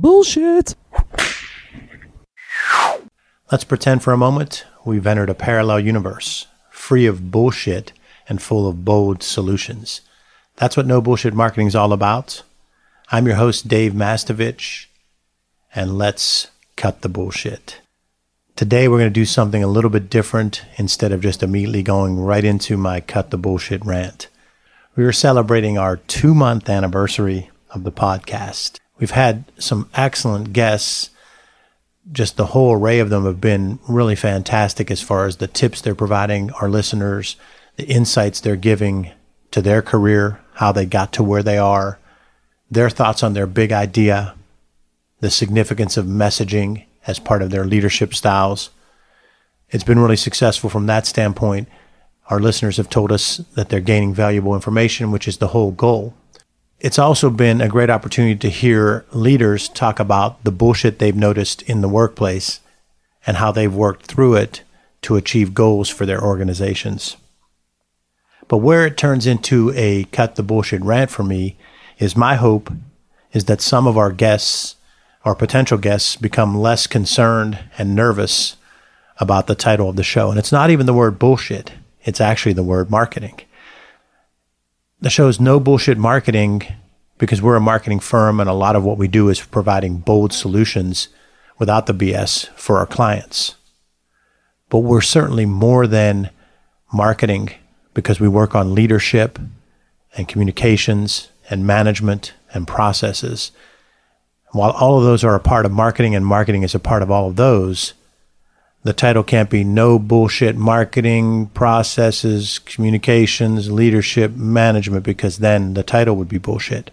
Bullshit. Let's pretend for a moment we've entered a parallel universe, free of bullshit and full of bold solutions. That's what no bullshit marketing is all about. I'm your host, Dave Mastovich, and let's cut the bullshit. Today, we're going to do something a little bit different instead of just immediately going right into my cut the bullshit rant. We are celebrating our two month anniversary of the podcast. We've had some excellent guests. Just the whole array of them have been really fantastic as far as the tips they're providing our listeners, the insights they're giving to their career, how they got to where they are, their thoughts on their big idea, the significance of messaging as part of their leadership styles. It's been really successful from that standpoint. Our listeners have told us that they're gaining valuable information, which is the whole goal. It's also been a great opportunity to hear leaders talk about the bullshit they've noticed in the workplace and how they've worked through it to achieve goals for their organizations. But where it turns into a cut the bullshit rant for me is my hope is that some of our guests, our potential guests, become less concerned and nervous about the title of the show. And it's not even the word bullshit. It's actually the word marketing. The show is no bullshit marketing because we're a marketing firm and a lot of what we do is providing bold solutions without the BS for our clients. But we're certainly more than marketing because we work on leadership and communications and management and processes. While all of those are a part of marketing and marketing is a part of all of those, the title can't be no bullshit marketing, processes, communications, leadership, management, because then the title would be bullshit.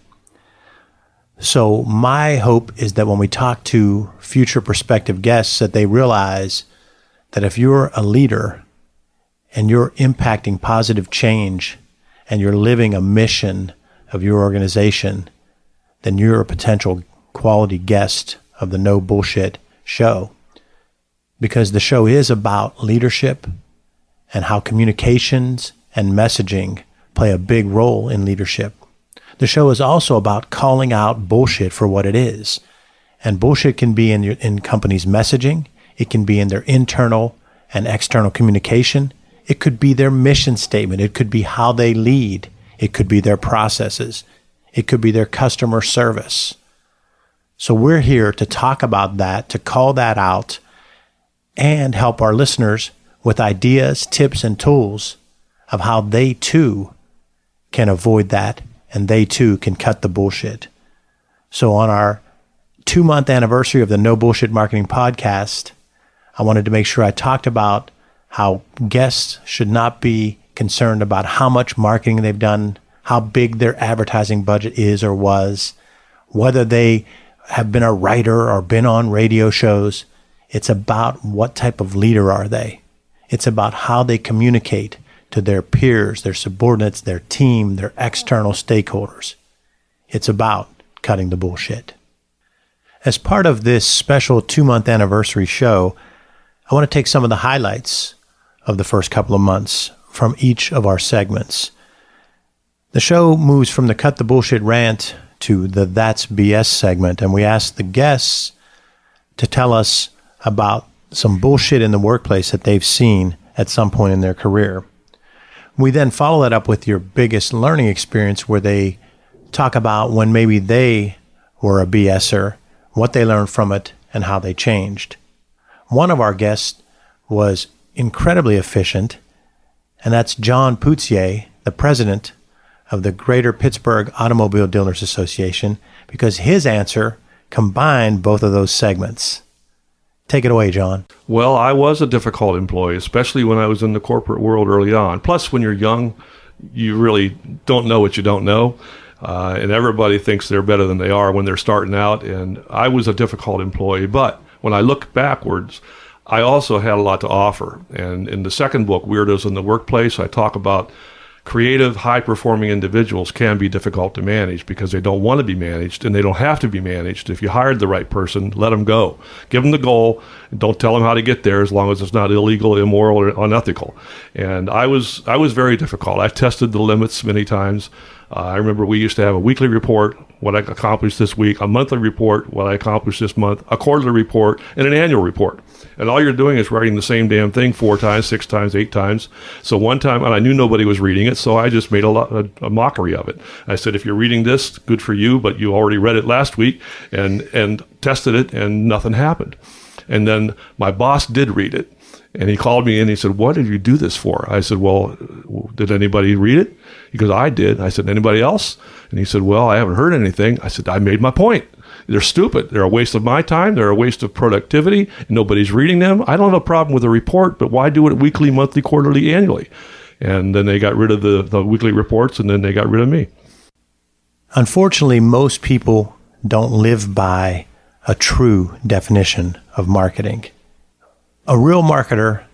So my hope is that when we talk to future prospective guests, that they realize that if you're a leader and you're impacting positive change and you're living a mission of your organization, then you're a potential quality guest of the No Bullshit show. Because the show is about leadership and how communications and messaging play a big role in leadership. The show is also about calling out bullshit for what it is. And bullshit can be in, your, in companies' messaging. It can be in their internal and external communication. It could be their mission statement. It could be how they lead. It could be their processes. It could be their customer service. So we're here to talk about that, to call that out, and help our listeners with ideas, tips, and tools of how they too can avoid that and they too can cut the bullshit. So on our two month anniversary of the No Bullshit Marketing podcast, I wanted to make sure I talked about how guests should not be concerned about how much marketing they've done, how big their advertising budget is or was, whether they have been a writer or been on radio shows. It's about what type of leader are they? It's about how they communicate to their peers, their subordinates, their team, their external stakeholders. It's about cutting the bullshit. As part of this special two month anniversary show, I want to take some of the highlights of the first couple of months from each of our segments. The show moves from the cut the bullshit rant to the that's BS segment, and we ask the guests to tell us about some bullshit in the workplace that they've seen at some point in their career. We then follow that up with your biggest learning experience where they talk about when maybe they were a BSer, what they learned from it, and how they changed. One of our guests was incredibly efficient, and that's John Putzier, the president of the Greater Pittsburgh Automobile Dealers Association, because his answer combined both of those segments. Take it away, John. Well, I was a difficult employee, especially when I was in the corporate world early on. Plus, when you're young, you really don't know what you don't know. Uh, and everybody thinks they're better than they are when they're starting out. And I was a difficult employee. But when I look backwards, I also had a lot to offer. And in the second book, Weirdos in the Workplace, I talk about creative, high performing individuals can be difficult to manage because they don't want to be managed and they don't have to be managed. If you hired the right person, let them go. Give them the goal don't tell them how to get there as long as it's not illegal, immoral, or unethical. And I was, I was very difficult. I tested the limits many times. Uh, I remember we used to have a weekly report, what I accomplished this week, a monthly report, what I accomplished this month, a quarterly report, and an annual report. And all you're doing is writing the same damn thing four times, six times, eight times. So one time, and I knew nobody was reading it, so I just made a, lot, a, a mockery of it. I said, if you're reading this, good for you, but you already read it last week and, and tested it, and nothing happened. And then my boss did read it. And he called me and he said, What did you do this for? I said, Well, did anybody read it? He goes, I did. I said, Anybody else? And he said, Well, I haven't heard anything. I said, I made my point. They're stupid. They're a waste of my time. They're a waste of productivity. Nobody's reading them. I don't have a problem with a report, but why do it weekly, monthly, quarterly, annually? And then they got rid of the, the weekly reports and then they got rid of me. Unfortunately, most people don't live by a true definition of marketing. A real marketer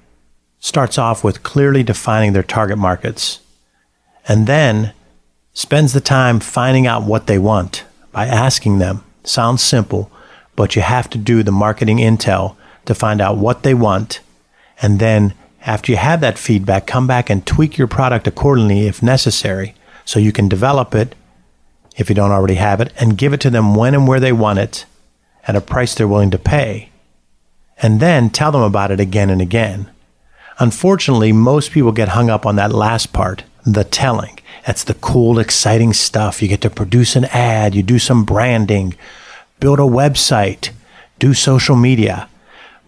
starts off with clearly defining their target markets and then spends the time finding out what they want by asking them. Sounds simple, but you have to do the marketing intel to find out what they want. And then after you have that feedback, come back and tweak your product accordingly if necessary so you can develop it if you don't already have it and give it to them when and where they want it at a price they're willing to pay and then tell them about it again and again. Unfortunately, most people get hung up on that last part, the telling. That's the cool, exciting stuff. You get to produce an ad, you do some branding, build a website, do social media.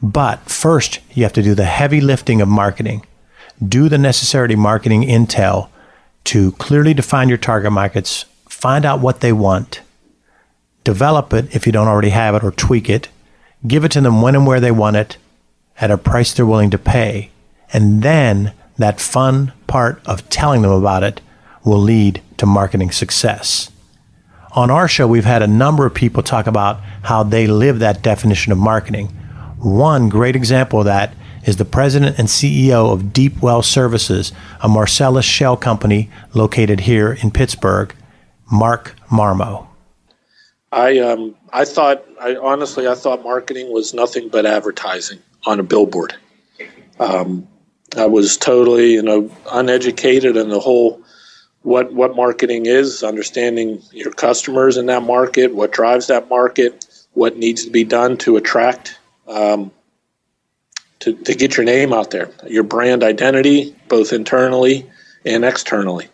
But first, you have to do the heavy lifting of marketing. Do the necessary marketing intel to clearly define your target markets, find out what they want, develop it if you don't already have it or tweak it, give it to them when and where they want it at a price they're willing to pay. And then that fun part of telling them about it will lead to marketing success. On our show, we've had a number of people talk about how they live that definition of marketing. One great example of that is the president and CEO of Deep Well Services, a Marcellus shale company located here in Pittsburgh, Mark Marmo. I um, I thought I honestly I thought marketing was nothing but advertising on a billboard. Um, I was totally you know uneducated in the whole what what marketing is, understanding your customers in that market, what drives that market, what needs to be done to attract um, to, to get your name out there, your brand identity, both internally and externally.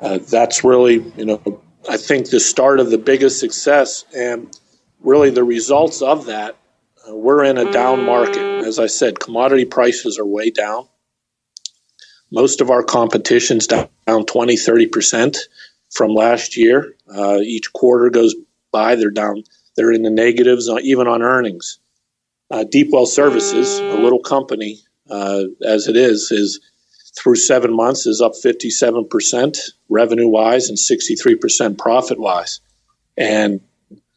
Uh, that's really you know I think the start of the biggest success and really the results of that. Uh, we're in a down market. As I said, commodity prices are way down. Most of our competition's down, down 20, 30% from last year. Uh, each quarter goes by, they're down, they're in the negatives, uh, even on earnings. Uh, Deep Well Services, a little company uh, as it is, is through seven months is up 57% revenue wise and 63% profit wise. And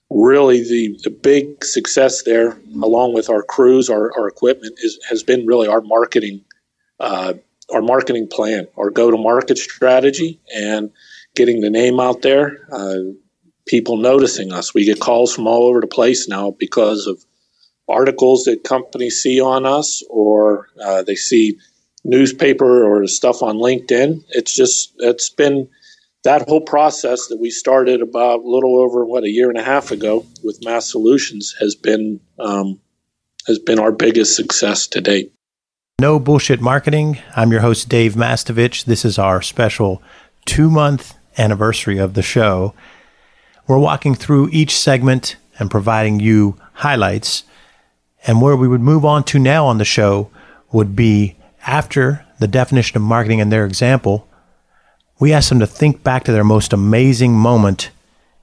really the, the big success there, along with our crews, our, our equipment, is, has been really our marketing, uh, our marketing plan, our go to market strategy, and getting the name out there. Uh, people noticing us. We get calls from all over the place now because of articles that companies see on us, or uh, they see newspaper or stuff on LinkedIn. It's just it's been that whole process that we started about a little over what a year and a half ago with Mass Solutions has been um, has been our biggest success to date. No bullshit marketing. I'm your host Dave Mastovich. This is our special two month anniversary of the show. We're walking through each segment and providing you highlights. And where we would move on to now on the show would be after the definition of marketing and their example, we ask them to think back to their most amazing moment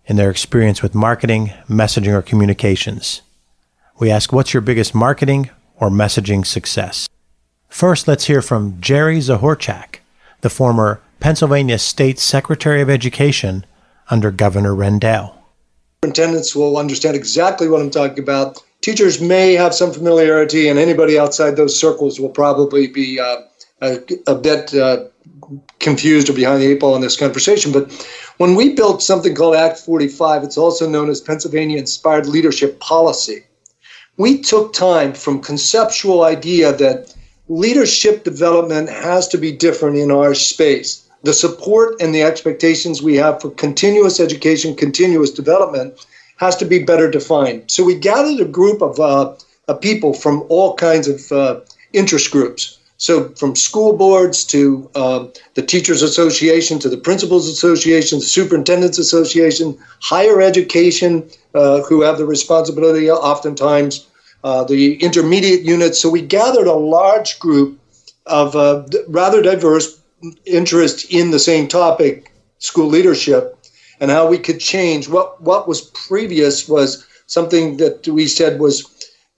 in their experience with marketing, messaging, or communications. We ask, what's your biggest marketing or messaging success? First, let's hear from Jerry Zahorchak, the former Pennsylvania State Secretary of Education under Governor Rendell. Superintendents will understand exactly what I'm talking about teachers may have some familiarity, and anybody outside those circles will probably be uh, a, a, bit uh, confused or behind the eight ball in this conversation. But when we built something called Act 45, it's also known as Pennsylvania Inspired Leadership Policy. We took time from conceptual idea that leadership development has to be different in our space. the support and the expectations we have for continuous education, continuous development has to be better defined. So we gathered a group of, uh, of people from all kinds of uh, interest groups. So from school boards to uh, the Teachers Association to the Principals Association, the Superintendents Association, higher education, uh, who have the responsibility oftentimes, uh, the intermediate units. So we gathered a large group of uh, rather diverse interest in the same topic, school leadership, and how we could change. What what was previous was something that we said was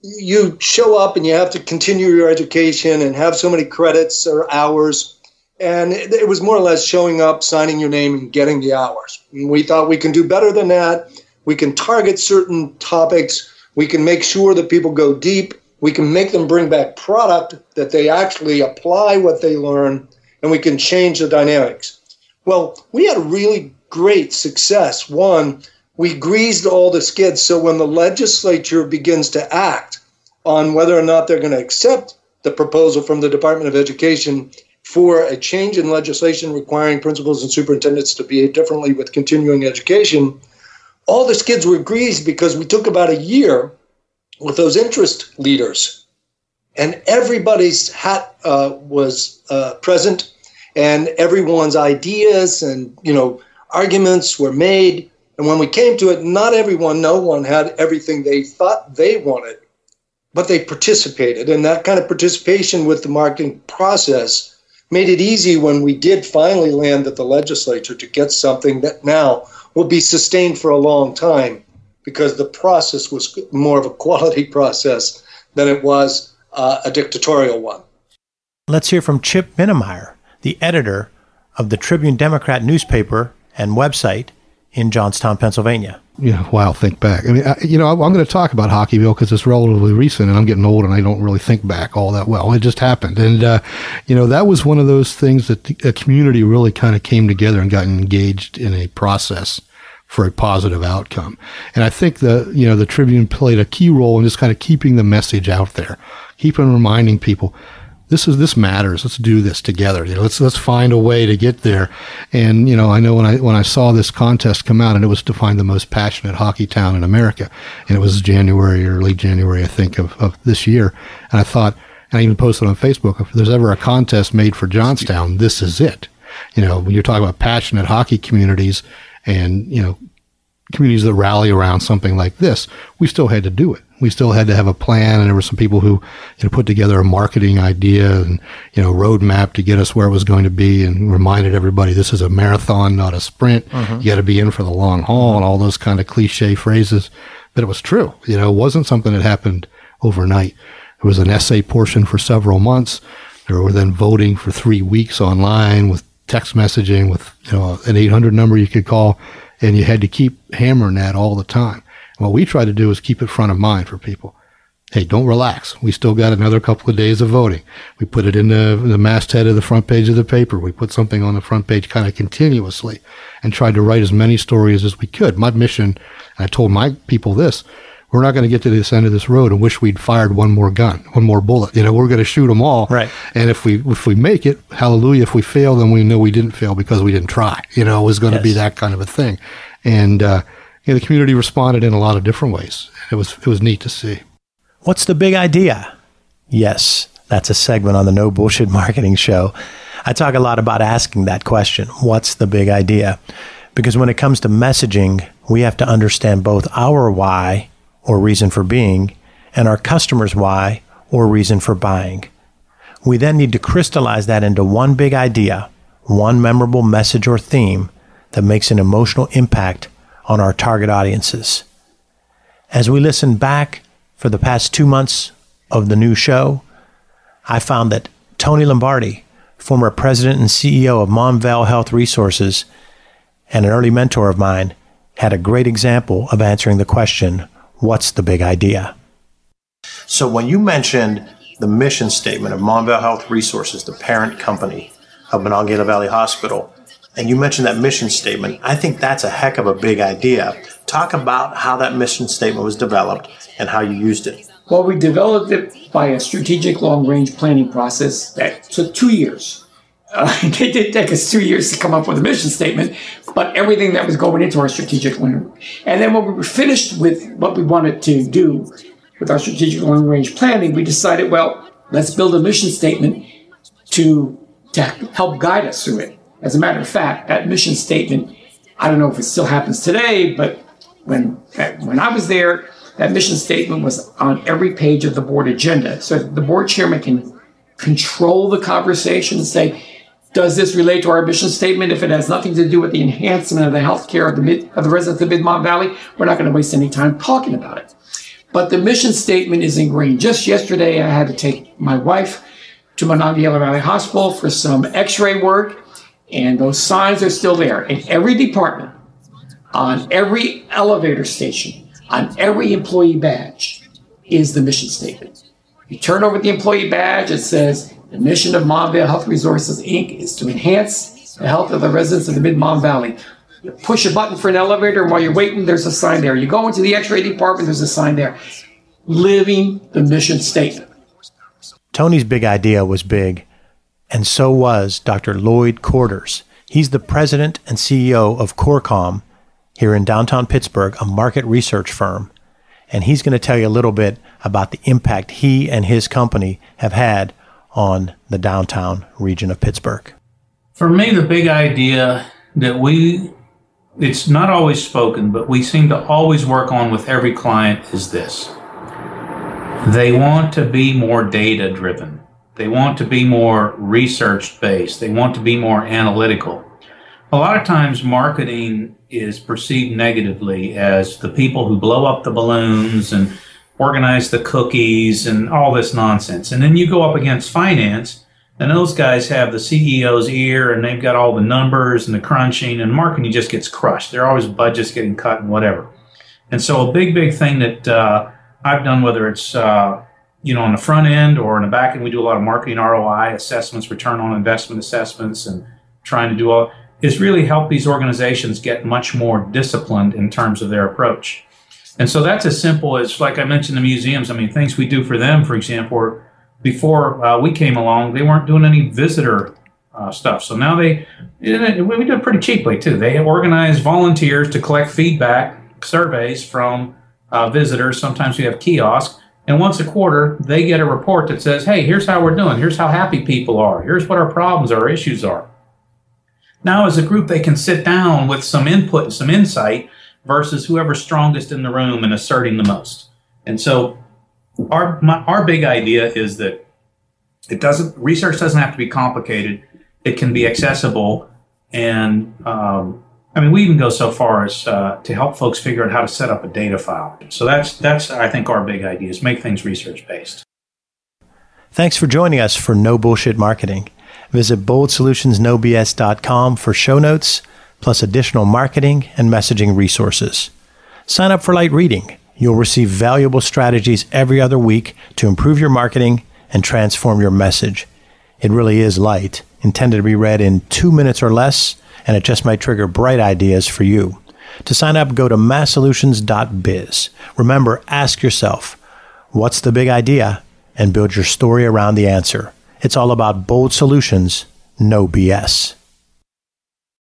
you show up and you have to continue your education and have so many credits or hours. And it, was more or less showing up, signing your name, and getting the hours. And we thought we can do better than that. We can target certain topics. We can make sure that people go deep. We can make them bring back product that they actually apply what they learn and we can change the dynamics. Well, we had a really great success. One, we greased all the skids so when the legislature begins to act on whether or not they're going to accept the proposal from the Department of Education for a change in legislation requiring principals and superintendents to behave differently with continuing education, all the skids were greased because we took about a year with those interest leaders. And everybody's hat uh, was uh, present and everyone's ideas and you know arguments were made and when we came to it not everyone no one had everything they thought they wanted but they participated and that kind of participation with the marketing process made it easy when we did finally land at the legislature to get something that now will be sustained for a long time because the process was more of a quality process than it was uh, a dictatorial one. Let's hear from Chip Minemyer the editor of the Tribune Democrat newspaper and website in Johnstown, Pennsylvania. Yeah, wow, think back. I mean, I, you know, I'm going to talk about Hockeyville because it's relatively recent and I'm getting old and I don't really think back all that well. It just happened. And, uh, you know, that was one of those things that the community really kind of came together and got engaged in a process for a positive outcome. And I think the, you know, the Tribune played a key role in just kind of keeping the message out there, keeping reminding people this is this matters. Let's do this together. You know, let's let's find a way to get there. And you know, I know when I when I saw this contest come out, and it was to find the most passionate hockey town in America, and it was January, early January, I think, of, of this year. And I thought, and I even posted on Facebook, if there's ever a contest made for Johnstown, this is it. You know, when you're talking about passionate hockey communities, and you know, communities that rally around something like this, we still had to do it we still had to have a plan and there were some people who you know, put together a marketing idea and you know roadmap to get us where it was going to be and reminded everybody this is a marathon not a sprint. Mm-hmm. you got to be in for the long haul and all those kind of cliche phrases. But it was true you know it wasn't something that happened overnight. There was an essay portion for several months. There were then voting for three weeks online with text messaging with you know an 800 number you could call and you had to keep hammering that all the time what we try to do is keep it front of mind for people. Hey, don't relax. We still got another couple of days of voting. We put it in the, the masthead of the front page of the paper. We put something on the front page kind of continuously and tried to write as many stories as we could. My mission, I told my people this, we're not going to get to this end of this road and wish we'd fired one more gun, one more bullet. You know, we're going to shoot them all. Right. And if we if we make it, hallelujah. If we fail, then we know we didn't fail because we didn't try. You know, it was going yes. to be that kind of a thing. And uh, you know, the community responded in a lot of different ways. It was it was neat to see. What's the big idea? Yes, that's a segment on the No Bullshit Marketing Show. I talk a lot about asking that question. What's the big idea? Because when it comes to messaging, we have to understand both our why or reason for being and our customers' why or reason for buying. We then need to crystallize that into one big idea, one memorable message or theme that makes an emotional impact on our target audiences. As we listen back for the past two months of the new show, I found that Tony Lombardi, former president and CEO of Monvale Health Resources and an early mentor of mine, had a great example of answering the question, What's the big idea? So, when you mentioned the mission statement of Monvale Health Resources, the parent company of Monongahela Valley Hospital, and you mentioned that mission statement. I think that's a heck of a big idea. Talk about how that mission statement was developed and how you used it. Well, we developed it by a strategic long range planning process that took two years. Uh, it did take us two years to come up with a mission statement, but everything that was going into our strategic long And then when we were finished with what we wanted to do with our strategic long range planning, we decided, well, let's build a mission statement to, to help guide us through it. As a matter of fact, that mission statement, I don't know if it still happens today, but when, when I was there, that mission statement was on every page of the board agenda. So the board chairman can control the conversation and say, does this relate to our mission statement? If it has nothing to do with the enhancement of the health care of the, of the residents of the Mid-Mon Valley, we're not going to waste any time talking about it. But the mission statement is ingrained. Just yesterday, I had to take my wife to Monongahela Valley Hospital for some x-ray work, and those signs are still there. In every department, on every elevator station, on every employee badge is the mission statement. You turn over the employee badge, it says, the mission of Monvale Health Resources, Inc. is to enhance the health of the residents of the Mid-Mon Valley. You push a button for an elevator, and while you're waiting, there's a sign there. You go into the x-ray department, there's a sign there. Living the mission statement. Tony's big idea was big, and so was Dr. Lloyd Corder's. He's the president and CEO of CorCom here in downtown Pittsburgh, a market research firm. And he's going to tell you a little bit about the impact he and his company have had on the downtown region of Pittsburgh? For me, the big idea that we, it's not always spoken, but we seem to always work on with every client is this. They want to be more data driven. They want to be more research based. They want to be more analytical. A lot of times, marketing is perceived negatively as the people who blow up the balloons and organize the cookies and all this nonsense. And then you go up against finance, and those guys have the CEO's ear and they've got all the numbers and the crunching, and marketing just gets crushed. There are always budgets getting cut and whatever. And so, a big, big thing that uh, I've done, whether it's uh, you know on the front end or in the back end, we do a lot of marketing ROI assessments, return on investment assessments, and trying to do all is really help these organizations get much more disciplined in terms of their approach. And so that's as simple as, like I mentioned, the museums. I mean, things we do for them, for example, before uh, we came along, they weren't doing any visitor uh, stuff. So now they, we do it pretty cheaply too. They organize volunteers to collect feedback surveys from uh, visitors. Sometimes we have kiosks. And once a quarter, they get a report that says, hey, here's how we're doing. Here's how happy people are. Here's what our problems our issues are. Now, as a group, they can sit down with some input and some insight versus whoever's strongest in the room and asserting the most. And so our my, our big idea is that it doesn't research doesn't have to be complicated. It can be accessible, and um, I mean we even go so far as uh, to help folks figure out how to set up a data file. So that's that's I think our big idea is make things research based. Thanks for joining us for No Bullshit Marketing. Visit boldsolutionsnobs.com for show notes plus additional marketing and messaging resources. Sign up for light reading. You'll receive valuable strategies every other week to improve your marketing and transform your message. It really is light, intended to be read in two minutes or less, and it just might trigger bright ideas for you. To sign up, go to masssolutions.biz. Remember, ask yourself, what's the big idea? And build your story around the answer. It's all about bold solutions, no BS.